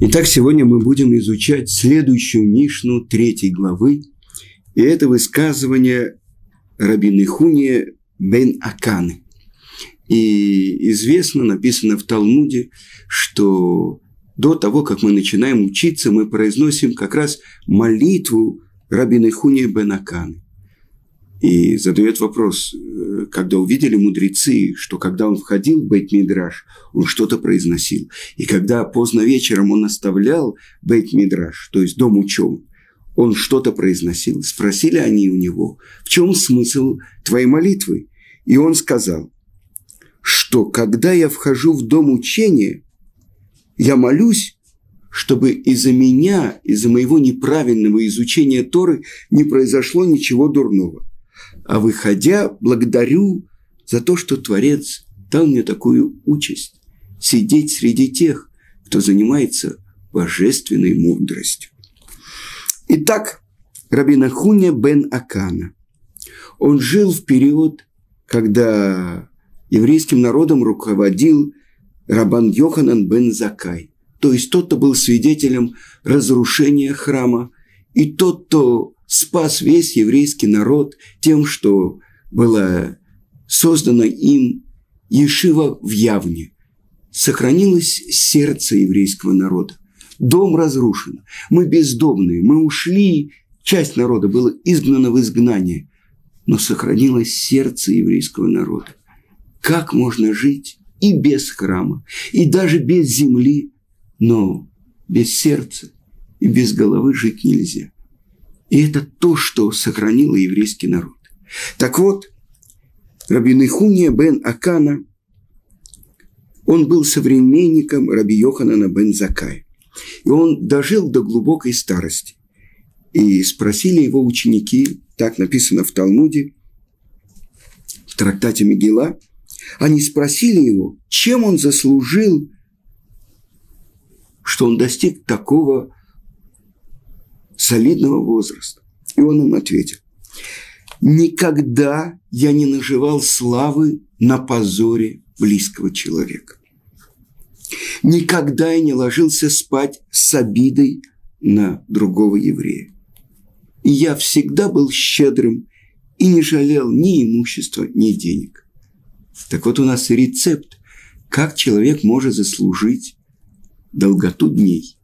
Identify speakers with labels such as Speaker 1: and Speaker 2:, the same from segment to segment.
Speaker 1: Итак, сегодня мы будем изучать следующую Мишну третьей главы. И это высказывание Рабины Хуни бен Аканы. И известно, написано в Талмуде, что до того, как мы начинаем учиться, мы произносим как раз молитву Рабины Хуни бен Аканы. И задает вопрос, э, когда увидели мудрецы, что когда он входил в Бейт-Мидраш, он что-то произносил. И когда поздно вечером он оставлял Бейт-Мидраш, то есть дом учебы, он что-то произносил. Спросили они у него, в чем смысл твоей молитвы? И он сказал, что когда я вхожу в дом учения, я молюсь, чтобы из-за меня, из-за моего неправильного изучения Торы не произошло ничего дурного а выходя, благодарю за то, что Творец дал мне такую участь – сидеть среди тех, кто занимается божественной мудростью. Итак, Рабина Хуня бен Акана. Он жил в период, когда еврейским народом руководил Рабан Йоханан бен Закай. То есть тот, кто был свидетелем разрушения храма, и тот, кто спас весь еврейский народ тем, что было создано им Ешива в Явне. Сохранилось сердце еврейского народа. Дом разрушен. Мы бездомные. Мы ушли. Часть народа была изгнана в изгнание. Но сохранилось сердце еврейского народа. Как можно жить и без храма, и даже без земли, но без сердца и без головы жить нельзя. И это то, что сохранило еврейский народ. Так вот, Рабин Ихуния бен Акана, он был современником Раби Йоханана бен Закая. И он дожил до глубокой старости. И спросили его ученики, так написано в Талмуде, в трактате Мегила, они спросили его, чем он заслужил, что он достиг такого солидного возраста. И он им ответил, никогда я не наживал славы на позоре близкого человека. Никогда я не ложился спать с обидой на другого еврея. Я всегда был щедрым и не жалел ни имущества, ни денег. Так вот у нас рецепт, как человек может заслужить долготу дней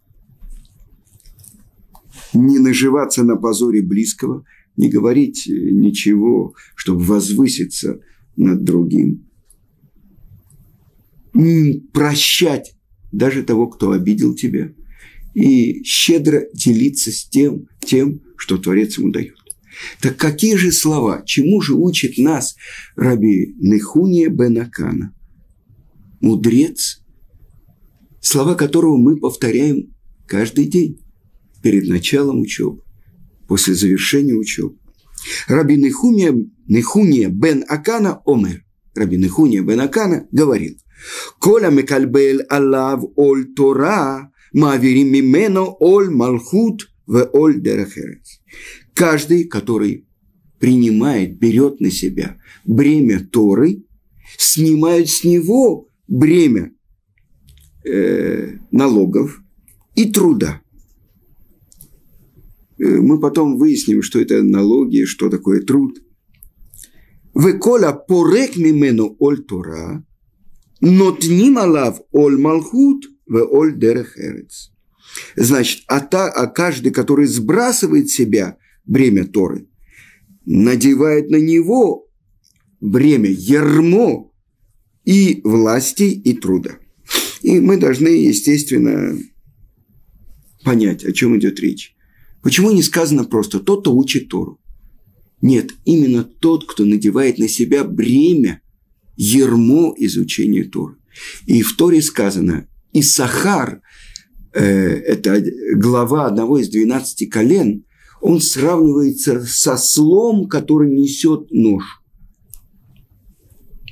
Speaker 1: не наживаться на позоре близкого, не говорить ничего, чтобы возвыситься над другим. Прощать даже того, кто обидел тебя, и щедро делиться с тем, тем, что Творец ему дает. Так какие же слова, чему же учит нас Раби Нехуния Бенакана? Мудрец, слова которого мы повторяем каждый день перед началом учебы, после завершения учебы. Раби Нехуния, Нехуния бен Акана омер. Раби Нехуния бен Акана говорил, «Коля мекальбел аллав оль Тора, маверим мимено оль малхут в оль дерахерец». Каждый, который принимает, берет на себя бремя Торы, снимают с него бремя э, налогов и труда. Э, мы потом выясним, что это налоги, что такое труд. Векола порек мимену оль Тора, нотним алав оль малхут в оль дерехерец. Значит, а, та, а каждый, который сбрасывает себя бремя Торы, надевает на него бремя, ермо и власти, и труда. И мы должны, естественно, понять, о чем идет речь. Почему не сказано просто «тот, кто учит Тору»? Нет, именно тот, кто надевает на себя бремя, ермо изучения Торы. И в Торе сказано «Исахар» э, это глава одного из двенадцати колен, он сравнивается со слом, который несет нож.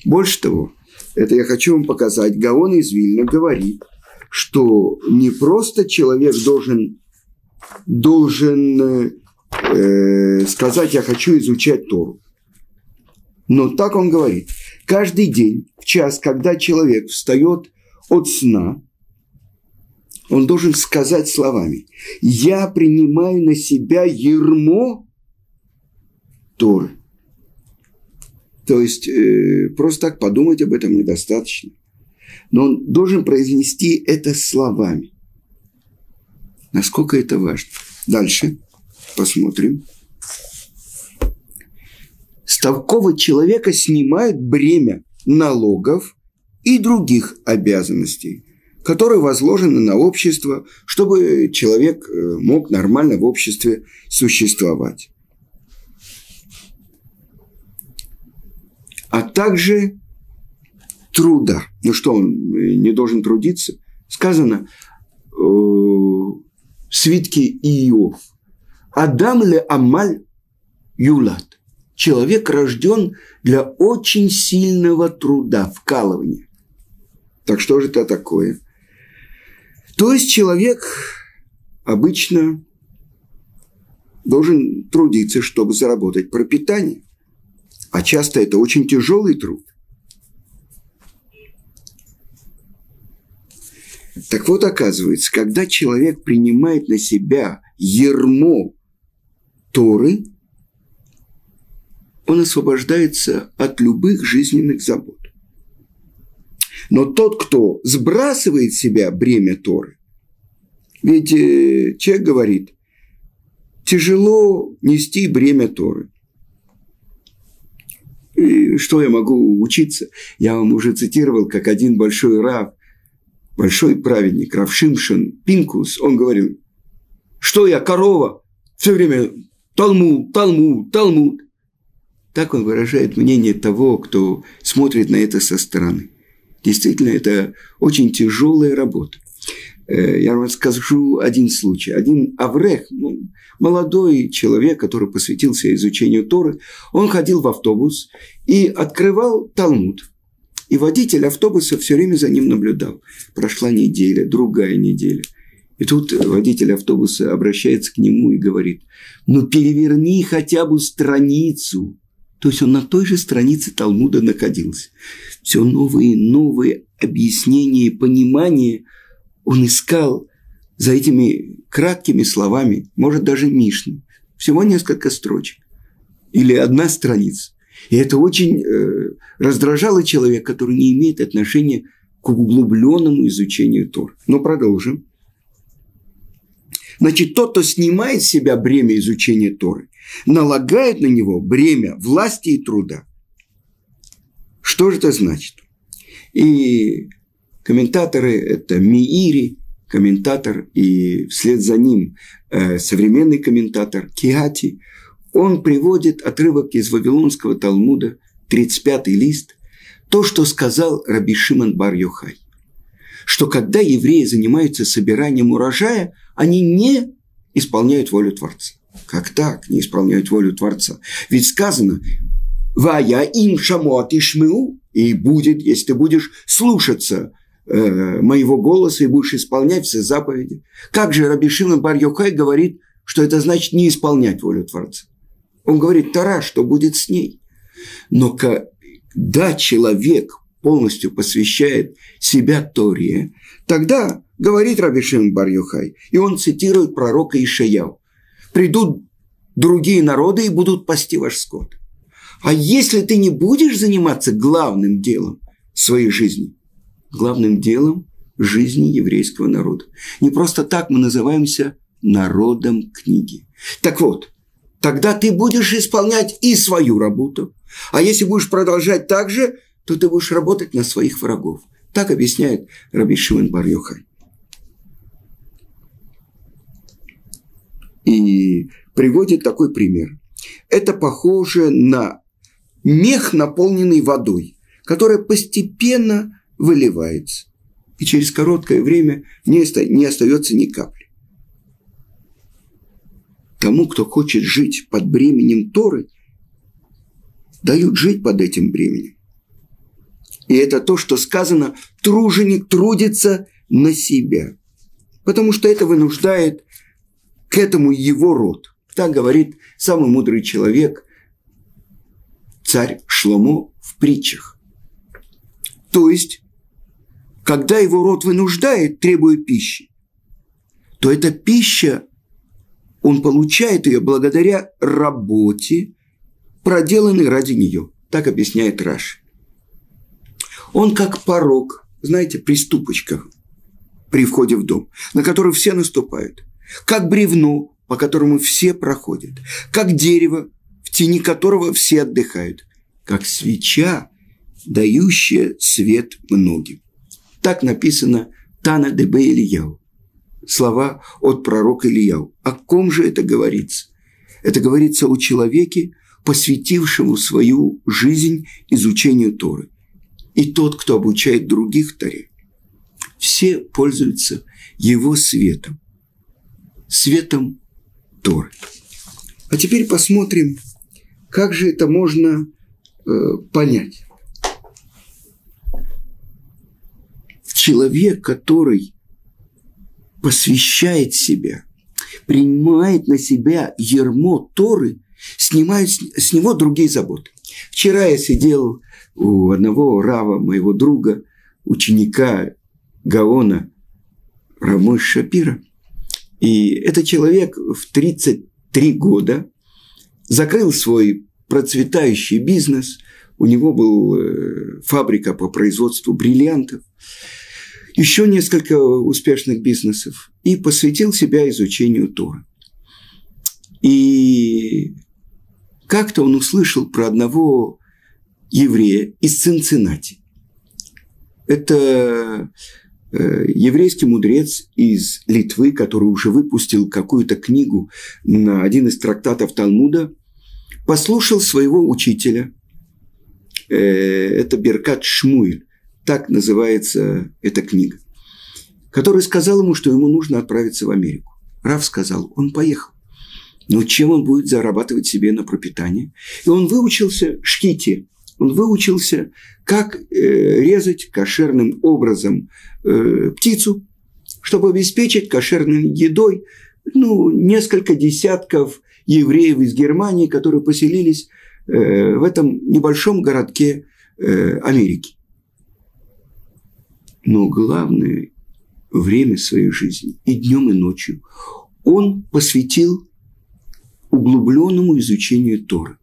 Speaker 1: Больше того, это я хочу вам показать, Гаон из Вильна говорит, что не просто человек должен должен э, сказать, я хочу изучать Тору. Но так он говорит. Каждый день, в час, когда человек встает от сна, он должен сказать словами, я принимаю на себя ермо Торы. То есть э, просто так подумать об этом недостаточно. Но он должен произнести это словами. Насколько это важно. Дальше посмотрим. С такого человека снимают бремя налогов и других обязанностей, которые возложены на общество, чтобы человек э, мог нормально в обществе существовать. А также труда. Ну что, он э, не должен трудиться? Сказано, свитки Иов. Адам ле амаль юлат. Человек рожден для очень сильного труда, вкалывания. Так что же это такое? То есть человек обычно должен трудиться, чтобы заработать пропитание. А часто это очень тяжелый труд. Так вот, оказывается, когда человек принимает на себя ермо Торы, он освобождается от любых жизненных забот. Но тот, кто сбрасывает себя бремя Торы, ведь э, человек говорит, тяжело нести бремя Торы. И что я могу учиться? Я вам уже цитировал, как один большой раб, большой праведник, Рав Шимшин Пинкус, он говорил, что я, корова, все время Талмуд, Талмуд, Талмуд. Так он выражает мнение того, кто смотрит на это со стороны. Действительно, это очень тяжелая работа. Э, я вам скажу один случай. Один Аврех, ну, молодой человек, который посвятился изучению Торы, он ходил в автобус и открывал Талмуд. И водитель автобуса все время за ним наблюдал. Прошла неделя, другая неделя. И тут водитель автобуса обращается к нему и говорит, ну переверни хотя бы страницу. То есть он на той же странице Талмуда находился. Все новые и новые объяснения и понимания – он искал за этими краткими словами, может даже Мишны, всего несколько строчек или одна страница. И это очень э, раздражало человека, который не имеет отношения к углубленному изучению Тор. Но продолжим. Значит, тот, кто снимает с себя бремя изучения Торы, налагает на него бремя власти и труда. Что же это значит? И Комментаторы – это Миири, комментатор, и вслед за ним э, современный комментатор Киати. Он приводит отрывок из Вавилонского Талмуда, 35-й лист, то, что сказал Раби Шимон бар -Йохай, что когда евреи занимаются собиранием урожая, они не исполняют волю Творца. Как так не исполняют волю Творца? Ведь сказано, «Вая им шамуат ишмеу» и будет, если ты будешь слушаться Э, моего голоса и будешь исполнять все заповеди. Как же Раби Шимон бар Йохай говорит, что это значит не исполнять волю Творца? Он говорит, Тара, что будет с ней? Но когда человек полностью посвящает себя Торе, тогда говорит Раби Шимон бар Йохай, и он цитирует пророка Ишаяу, придут другие народы и будут пасти ваш скот. А если ты не будешь заниматься главным делом своей жизни – главным делом жизни еврейского народа. Не просто так мы называемся народом книги. Так вот, тогда ты будешь исполнять и свою работу, а если будешь продолжать так же, то ты будешь работать на своих врагов. Так объясняет Раби Шимон бар -Йохай. И приводит такой пример. Это похоже на мех, наполненный водой, которая постепенно выливается. И через короткое время не, остается ни капли. Тому, кто хочет жить под бременем Торы, дают жить под этим бременем. И это то, что сказано, труженик трудится на себя. Потому что это вынуждает к этому его род. Так говорит самый мудрый человек, царь Шломо в притчах. То есть когда его род вынуждает, требуя пищи, то эта пища, он получает ее благодаря работе, проделанной ради нее. Так объясняет Раш. Он как порог, знаете, при ступочках при входе в дом, на который все наступают. Как бревно, по которому все проходят. Как дерево, в тени которого все отдыхают. Как свеча, дающая свет многим. Так написано Тана Дебе Ильяу. Слова от пророка Ильяу. О ком же это говорится? Это говорится о человеке, посвятившему свою жизнь изучению Торы. И тот, кто обучает других Торе, все пользуются его светом. Светом Торы. А теперь посмотрим, как же это можно э, понять. Человек, который посвящает себя, принимает на себя ермо Торы, снимает с него другие заботы. Вчера я сидел у одного рава, моего друга, ученика Гаона Рамой Шапира. И этот человек в 33 года закрыл свой процветающий бизнес. У него был э, фабрика по производству бриллиантов. Еще несколько успешных бизнесов. И посвятил себя изучению Тора. И как-то он услышал про одного еврея из Цинциннати. Это э, еврейский мудрец из Литвы, который уже выпустил какую-то книгу на один из трактатов Талмуда, послушал своего учителя. Э, это Беркат Шмуэль, так называется эта книга, который сказал ему, что ему нужно отправиться в Америку. Раф сказал, он поехал. Но чем он будет зарабатывать себе на пропитание? И он выучился шките, он выучился, как э, резать кошерным образом э, птицу, чтобы обеспечить кошерной едой ну, несколько десятков евреев из Германии, которые поселились э, в этом небольшом городке э, Америки. Но главное время своей жизни и днем, и ночью он посвятил углубленному изучению Торы.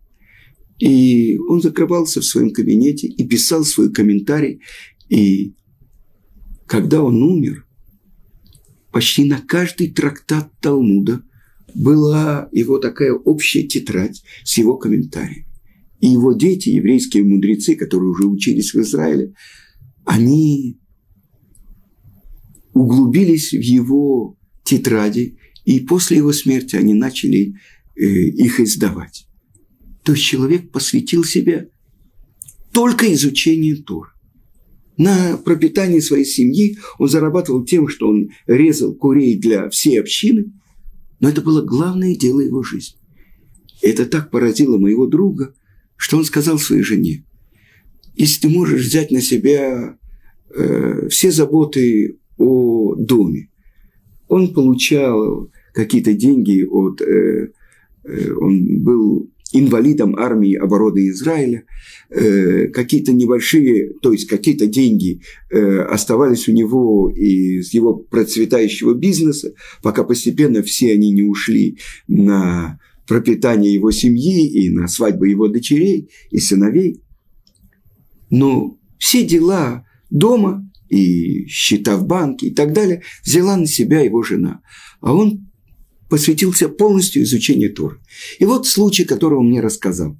Speaker 1: И он закрывался в своем кабинете и писал свой комментарий. И когда он умер, почти на каждый трактат Талмуда была его такая общая тетрадь с его комментарием. И его дети, еврейские мудрецы, которые уже учились в Израиле, они углубились в его тетради, и после его смерти они начали э, их издавать. То есть человек посвятил себя только изучению Тора. На пропитание своей семьи он зарабатывал тем, что он резал курей для всей общины, но это было главное дело его жизни. Это так поразило моего друга, что он сказал своей жене, если ты можешь взять на себя э, все заботы о доме, он получал какие-то деньги от... Э, э, он был инвалидам армии обороны Израиля, э, какие-то небольшие, то есть какие-то деньги э, оставались у него из его процветающего бизнеса, пока постепенно все они не ушли на пропитание его семьи и на свадьбы его дочерей и сыновей. Но все дела дома и счета в банке и так далее взяла на себя его жена. А он посвятился полностью изучению Торы. И вот случай, который он мне рассказал.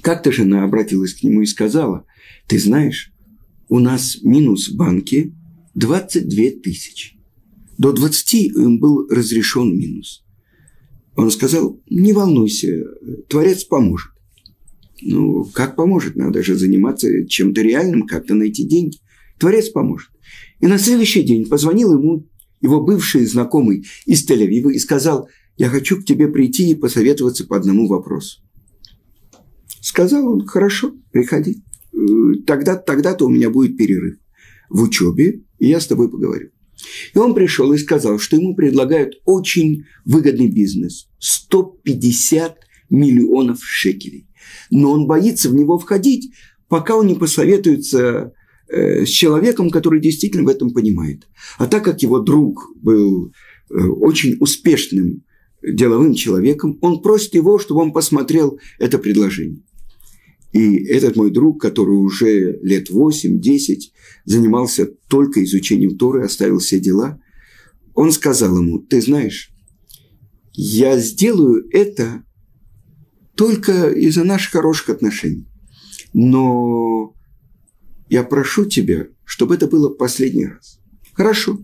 Speaker 1: Как-то жена обратилась к нему и сказала, ты знаешь, у нас минус в банке 22 тысячи. До 20 им был разрешен минус. Он сказал, не волнуйся, Творец поможет. Ну, как поможет? Надо же заниматься чем-то реальным, как-то найти деньги. Творец поможет. И на следующий день позвонил ему его бывший знакомый из Тель-Авива и сказал, я хочу к тебе прийти и посоветоваться по одному вопросу. Сказал он, хорошо, приходи. Э, тогда, тогда-то у меня будет перерыв в учебе, и я с тобой поговорю. И он пришел и сказал, что ему предлагают очень выгодный бизнес. 150 миллионов шекелей. Но он боится в него входить, пока он не посоветуется э, с человеком, который действительно в этом понимает. А так как его друг был э, очень успешным деловым человеком, он просит его, чтобы он посмотрел это предложение. И этот мой друг, который уже лет 8-10 занимался только изучением Торы, оставил все дела, он сказал ему, ты знаешь, я сделаю это только из-за наших хороших отношений. Но я прошу тебя, чтобы это было последний раз. Хорошо.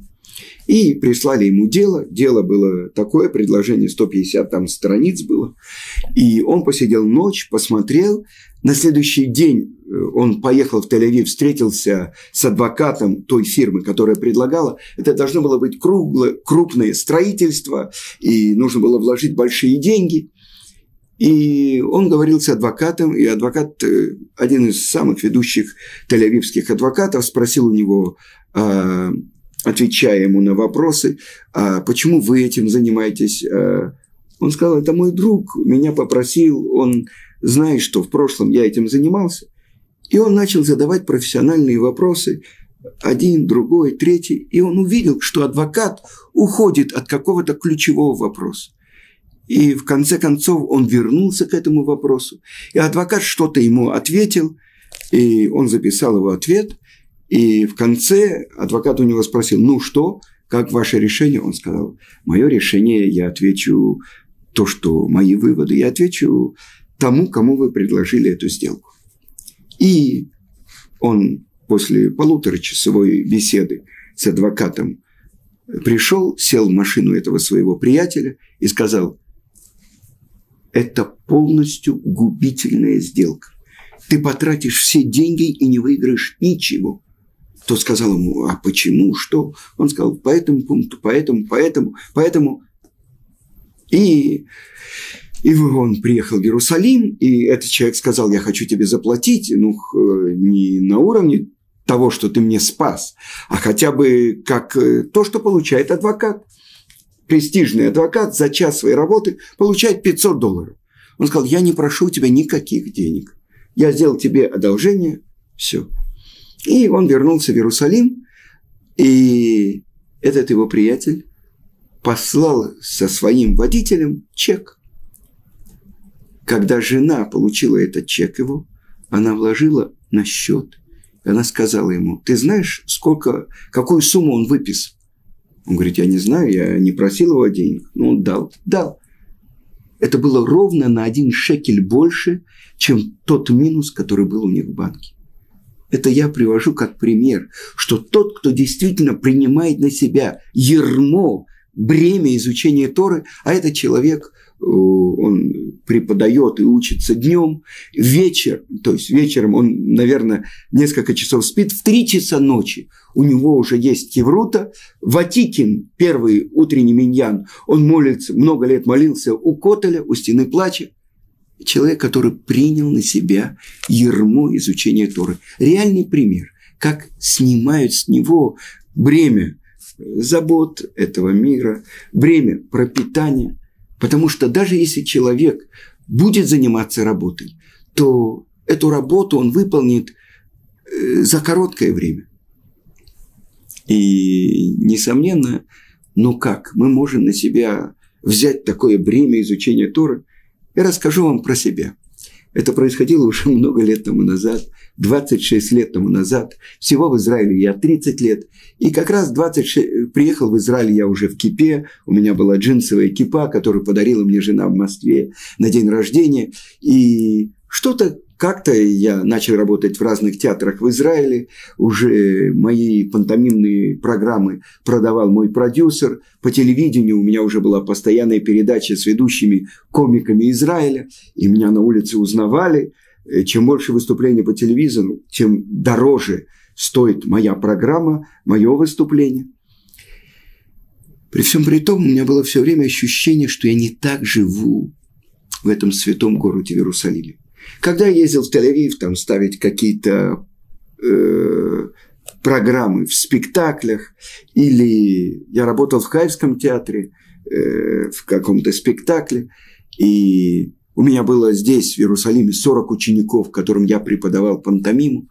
Speaker 1: И прислали ему дело. Дело было такое, предложение 150 там страниц было. И он посидел ночь, посмотрел. На следующий день э, он поехал в Тель-Авив, встретился с адвокатом той фирмы, которая предлагала. Это должно было быть круглое, крупное строительство, и нужно было вложить большие деньги. И он говорил с адвокатом, и адвокат, э, один из самых ведущих тель-авивских адвокатов, спросил у него, а, отвечая ему на вопросы, а почему вы этим занимаетесь? А, он сказал, это мой друг, меня попросил, он знает, что в прошлом я этим занимался. И он начал задавать профессиональные вопросы, один, другой, третий, и он увидел, что адвокат уходит от какого-то ключевого вопроса. И в конце концов он вернулся к этому вопросу. И адвокат что-то ему ответил, и он записал его ответ. И в конце адвокат у него спросил, ну что, как ваше решение? Он сказал, мое решение, я отвечу то, что мои выводы, я отвечу тому, кому вы предложили эту сделку. И он после полуторачасовой беседы с адвокатом пришел, сел в машину этого своего приятеля и сказал, это полностью губительная сделка. Ты потратишь все деньги и не выиграешь ничего. Тот сказал ему, а почему, что? Он сказал, по этому пункту, поэтому, поэтому, поэтому. И, и он приехал в Иерусалим, и этот человек сказал, я хочу тебе заплатить, ну, не на уровне того, что ты мне спас, а хотя бы как э, то, что получает адвокат престижный адвокат за час своей работы получает 500 долларов. Он сказал, я не прошу у тебя никаких денег. Я сделал тебе одолжение, все. И он вернулся в Иерусалим, и этот его приятель послал со своим водителем чек. Когда жена получила этот чек его, она вложила на счет. Она сказала ему, ты знаешь, сколько, какую сумму он выписал? Он говорит, я не знаю, я не просил его денег. Ну, он дал. Дал. Это было ровно на один шекель больше, чем тот минус, который был у них в банке. Это я привожу как пример, что тот, кто действительно принимает на себя ермо, бремя изучения Торы, а этот человек – он преподает и учится днем, вечер, то есть вечером он, наверное, несколько часов спит, в три часа ночи у него уже есть Кеврута, Ватикин, первый утренний миньян, он молится, много лет молился у Котеля, у стены плача, человек, который принял на себя ермо изучения Торы. Реальный пример, как снимают с него бремя забот этого мира, бремя пропитания – Потому что даже если человек будет заниматься работой, то эту работу он выполнит э, за короткое время. И, несомненно, ну как, мы можем на себя взять такое бремя изучения Тора. Я расскажу вам про себя. Это происходило уже много лет тому назад, 26 лет тому назад. Всего в Израиле я 30 лет. И как раз 26... приехал в Израиль я уже в кипе. У меня была джинсовая кипа, которую подарила мне жена в Москве на день рождения. И что-то как-то я начал работать в разных театрах в Израиле, уже мои пантомимные программы продавал мой продюсер, по телевидению у меня уже была постоянная передача с ведущими комиками Израиля, и меня на улице узнавали. Э, чем больше выступлений по телевизору, тем дороже стоит моя программа, мое выступление. При всем при том, у меня было все время ощущение, что я не так живу в этом святом городе Иерусалиме. Когда я ездил в Тель-Авив, там ставить какие-то э, программы в спектаклях, или я работал в Хайвском театре э, в каком-то спектакле, и у меня было здесь, в Иерусалиме, 40 учеников, которым я преподавал пантомиму.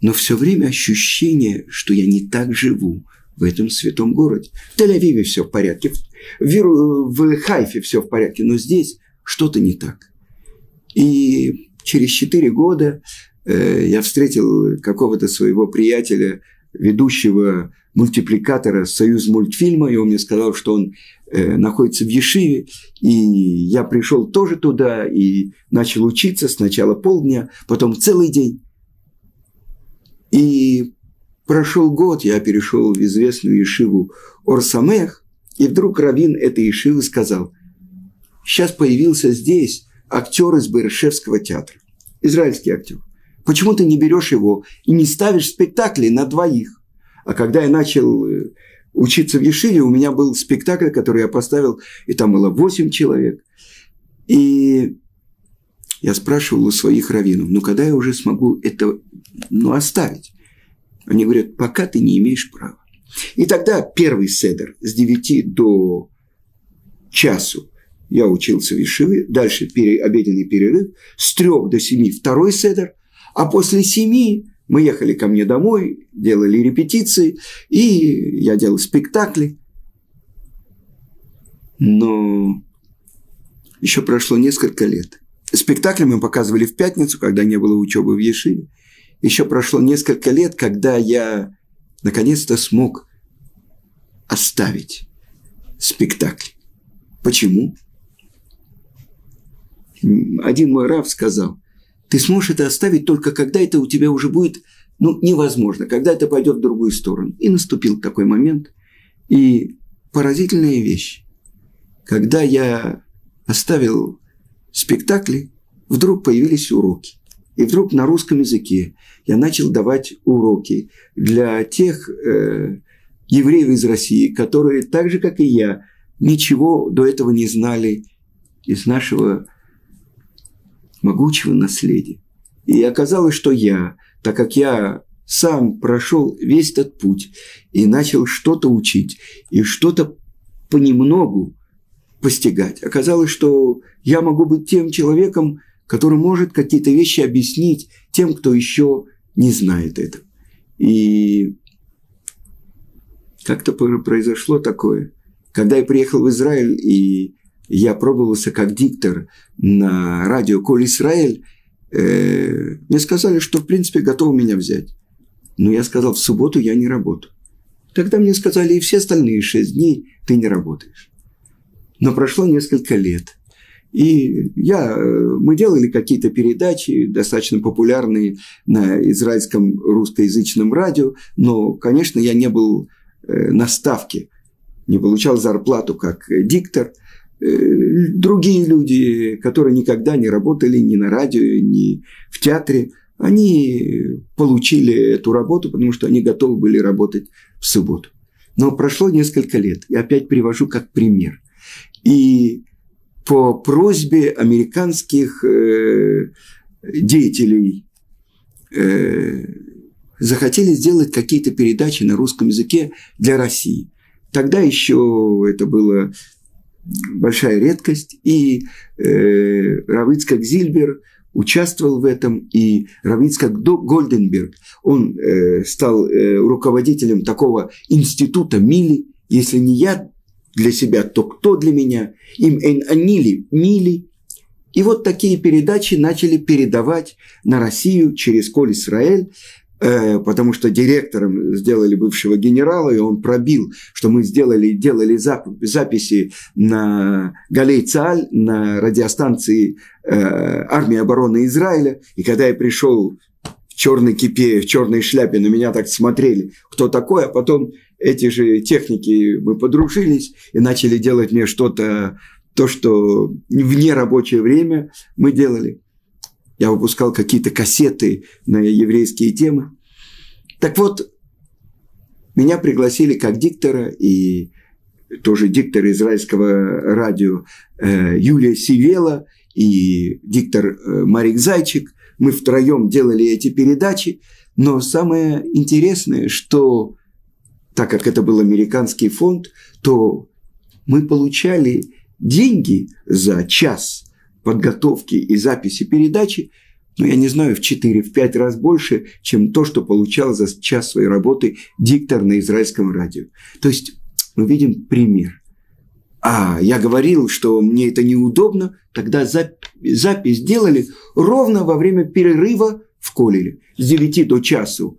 Speaker 1: но все время ощущение, что я не так живу в этом святом городе. В Тель-Авиве все в порядке, в, в Хайфе все в порядке, но здесь что-то не так. И через четыре года э, я встретил какого-то своего приятеля, ведущего мультипликатора «Союз мультфильма», и он мне сказал, что он э, находится в Ешиве, и я пришел тоже туда и начал учиться сначала полдня, потом целый день. И прошел год, я перешел в известную Ешиву Орсамех, и вдруг раввин этой Ешивы сказал, сейчас появился здесь актер из Бершевского театра, израильский актер. Почему ты не берешь его и не ставишь спектакли на двоих? А когда я начал э, учиться в Ешиве, у меня был спектакль, который я поставил, и там было 8 человек. И я спрашивал у своих раввинов, ну когда я уже смогу это ну, оставить? Они говорят, пока ты не имеешь права. И тогда первый седер с 9 до часу я учился в Ешиве, дальше обеденный перерыв, с 3 до 7 второй седер, а после 7 мы ехали ко мне домой, делали репетиции, и я делал спектакли. Но еще прошло несколько лет. Спектакли мы показывали в пятницу, когда не было учебы в Ешиве. Еще прошло несколько лет, когда я наконец-то смог оставить спектакли. Почему? Один мой рав сказал, ты сможешь это оставить только когда это у тебя уже будет ну, невозможно, когда это пойдет в другую сторону. И наступил такой момент. И поразительная вещь. Когда я оставил спектакли, вдруг появились уроки. И вдруг на русском языке я начал давать уроки для тех э, евреев из России, которые так же, как и я, ничего до этого не знали из нашего могучего наследия. И оказалось, что я, так как я сам прошел весь этот путь и начал что-то учить, и что-то понемногу постигать, оказалось, что я могу быть тем человеком, который может какие-то вещи объяснить тем, кто еще не знает этого. И как-то произошло такое. Когда я приехал в Израиль и я пробовался как диктор на радио «Коль Израиль», э, мне сказали, что в принципе готовы меня взять. Но я сказал, в субботу я не работаю. Тогда мне сказали, и все остальные шесть дней ты не работаешь. Но прошло несколько лет. И я, э, мы делали какие-то передачи, достаточно популярные на израильском русскоязычном радио, но, конечно, я не был э, на ставке, не получал зарплату как диктор – другие люди, которые никогда не работали ни на радио, ни в театре, они получили эту работу, потому что они готовы были работать в субботу. Но прошло несколько лет, и опять привожу как пример. И по просьбе американских э, деятелей э, захотели сделать какие-то передачи на русском языке для России. Тогда еще это было большая редкость, и э, Равицкак Зильбер участвовал в этом, и Равицкак Гольденберг, он э, стал э, руководителем такого института Мили, если не я для себя, то кто для меня? Им эн анили, Мили. И вот такие передачи начали передавать на Россию через Коль Исраэль. Э, потому что директором сделали бывшего генерала, и он пробил, что мы сделали, делали записи на Галей Цааль, на радиостанции э, армии обороны Израиля. И когда я пришел в черной кипе, в черной шляпе, на меня так смотрели, кто такой, а потом эти же техники, мы подружились и начали делать мне что-то, то, что в нерабочее время мы делали я выпускал какие-то кассеты на еврейские темы. Так вот, меня пригласили как диктора и тоже диктор израильского радио э, Юлия Сивела и диктор э, Марик Зайчик. Мы втроем делали эти передачи. Но самое интересное, что так как это был американский фонд, то мы получали деньги за час подготовки и записи передачи ну, я не знаю, в 4, в 5 раз больше, чем то, что получал за час своей работы диктор на израильском радио. То есть мы видим пример. А я говорил, что мне это неудобно, тогда запись делали ровно во время перерыва в Колеле. С 9 до часу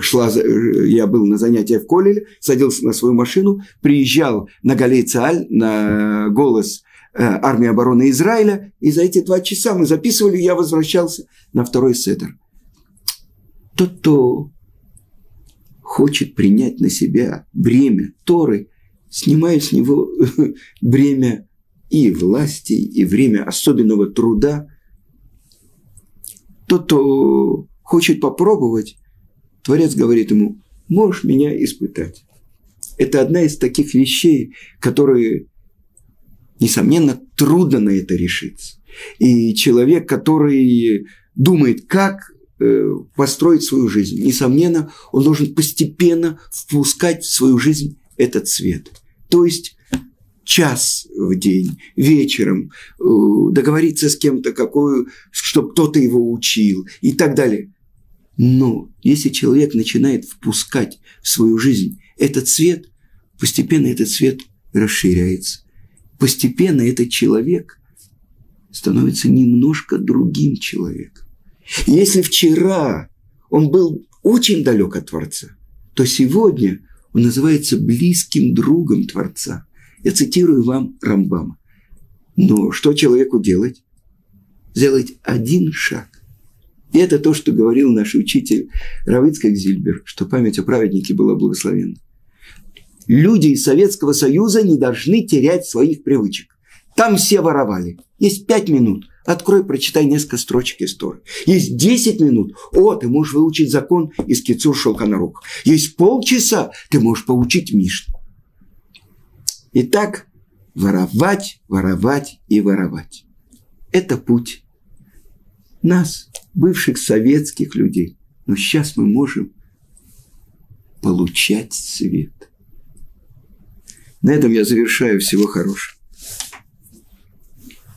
Speaker 1: шла, я был на занятиях в Колеле, садился на свою машину, приезжал на Галей Цааль, на голос э, армии обороны Израиля, и за эти два часа мы записывали, я возвращался на второй седер. Тот, кто хочет принять на себя бремя Торы, снимая с него бремя и власти, и время особенного труда. Тот, кто хочет попробовать, Творец говорит ему, можешь меня испытать. Это одна из таких вещей, которые, несомненно, трудно на это решиться. И человек, который думает, как э, построить свою жизнь, несомненно, он должен постепенно впускать в свою жизнь этот свет. То есть час в день, вечером, э, договориться с кем-то, какую, чтобы кто-то его учил и так далее. Но если человек начинает впускать в свою жизнь этот свет, постепенно этот свет расширяется. Постепенно этот человек становится немножко другим человеком. Если вчера он был очень далек от Творца, то сегодня он называется близким другом Творца. Я цитирую вам Рамбама. Но что человеку делать? Сделать один шаг. И это то, что говорил наш учитель Равицкак Зильбер, что память о праведнике была благословенна. Люди из Советского Союза не должны терять своих привычек. Там все воровали. Есть пять минут. Открой, прочитай несколько строчек истории. Есть 10 минут. О, ты можешь выучить закон из Кицур Шелханарух. Есть полчаса, ты можешь поучить Мишну. Итак, воровать, воровать и воровать. Это путь нас, бывших советских людей. Но сейчас мы можем получать свет. На этом я завершаю. Всего хорошего.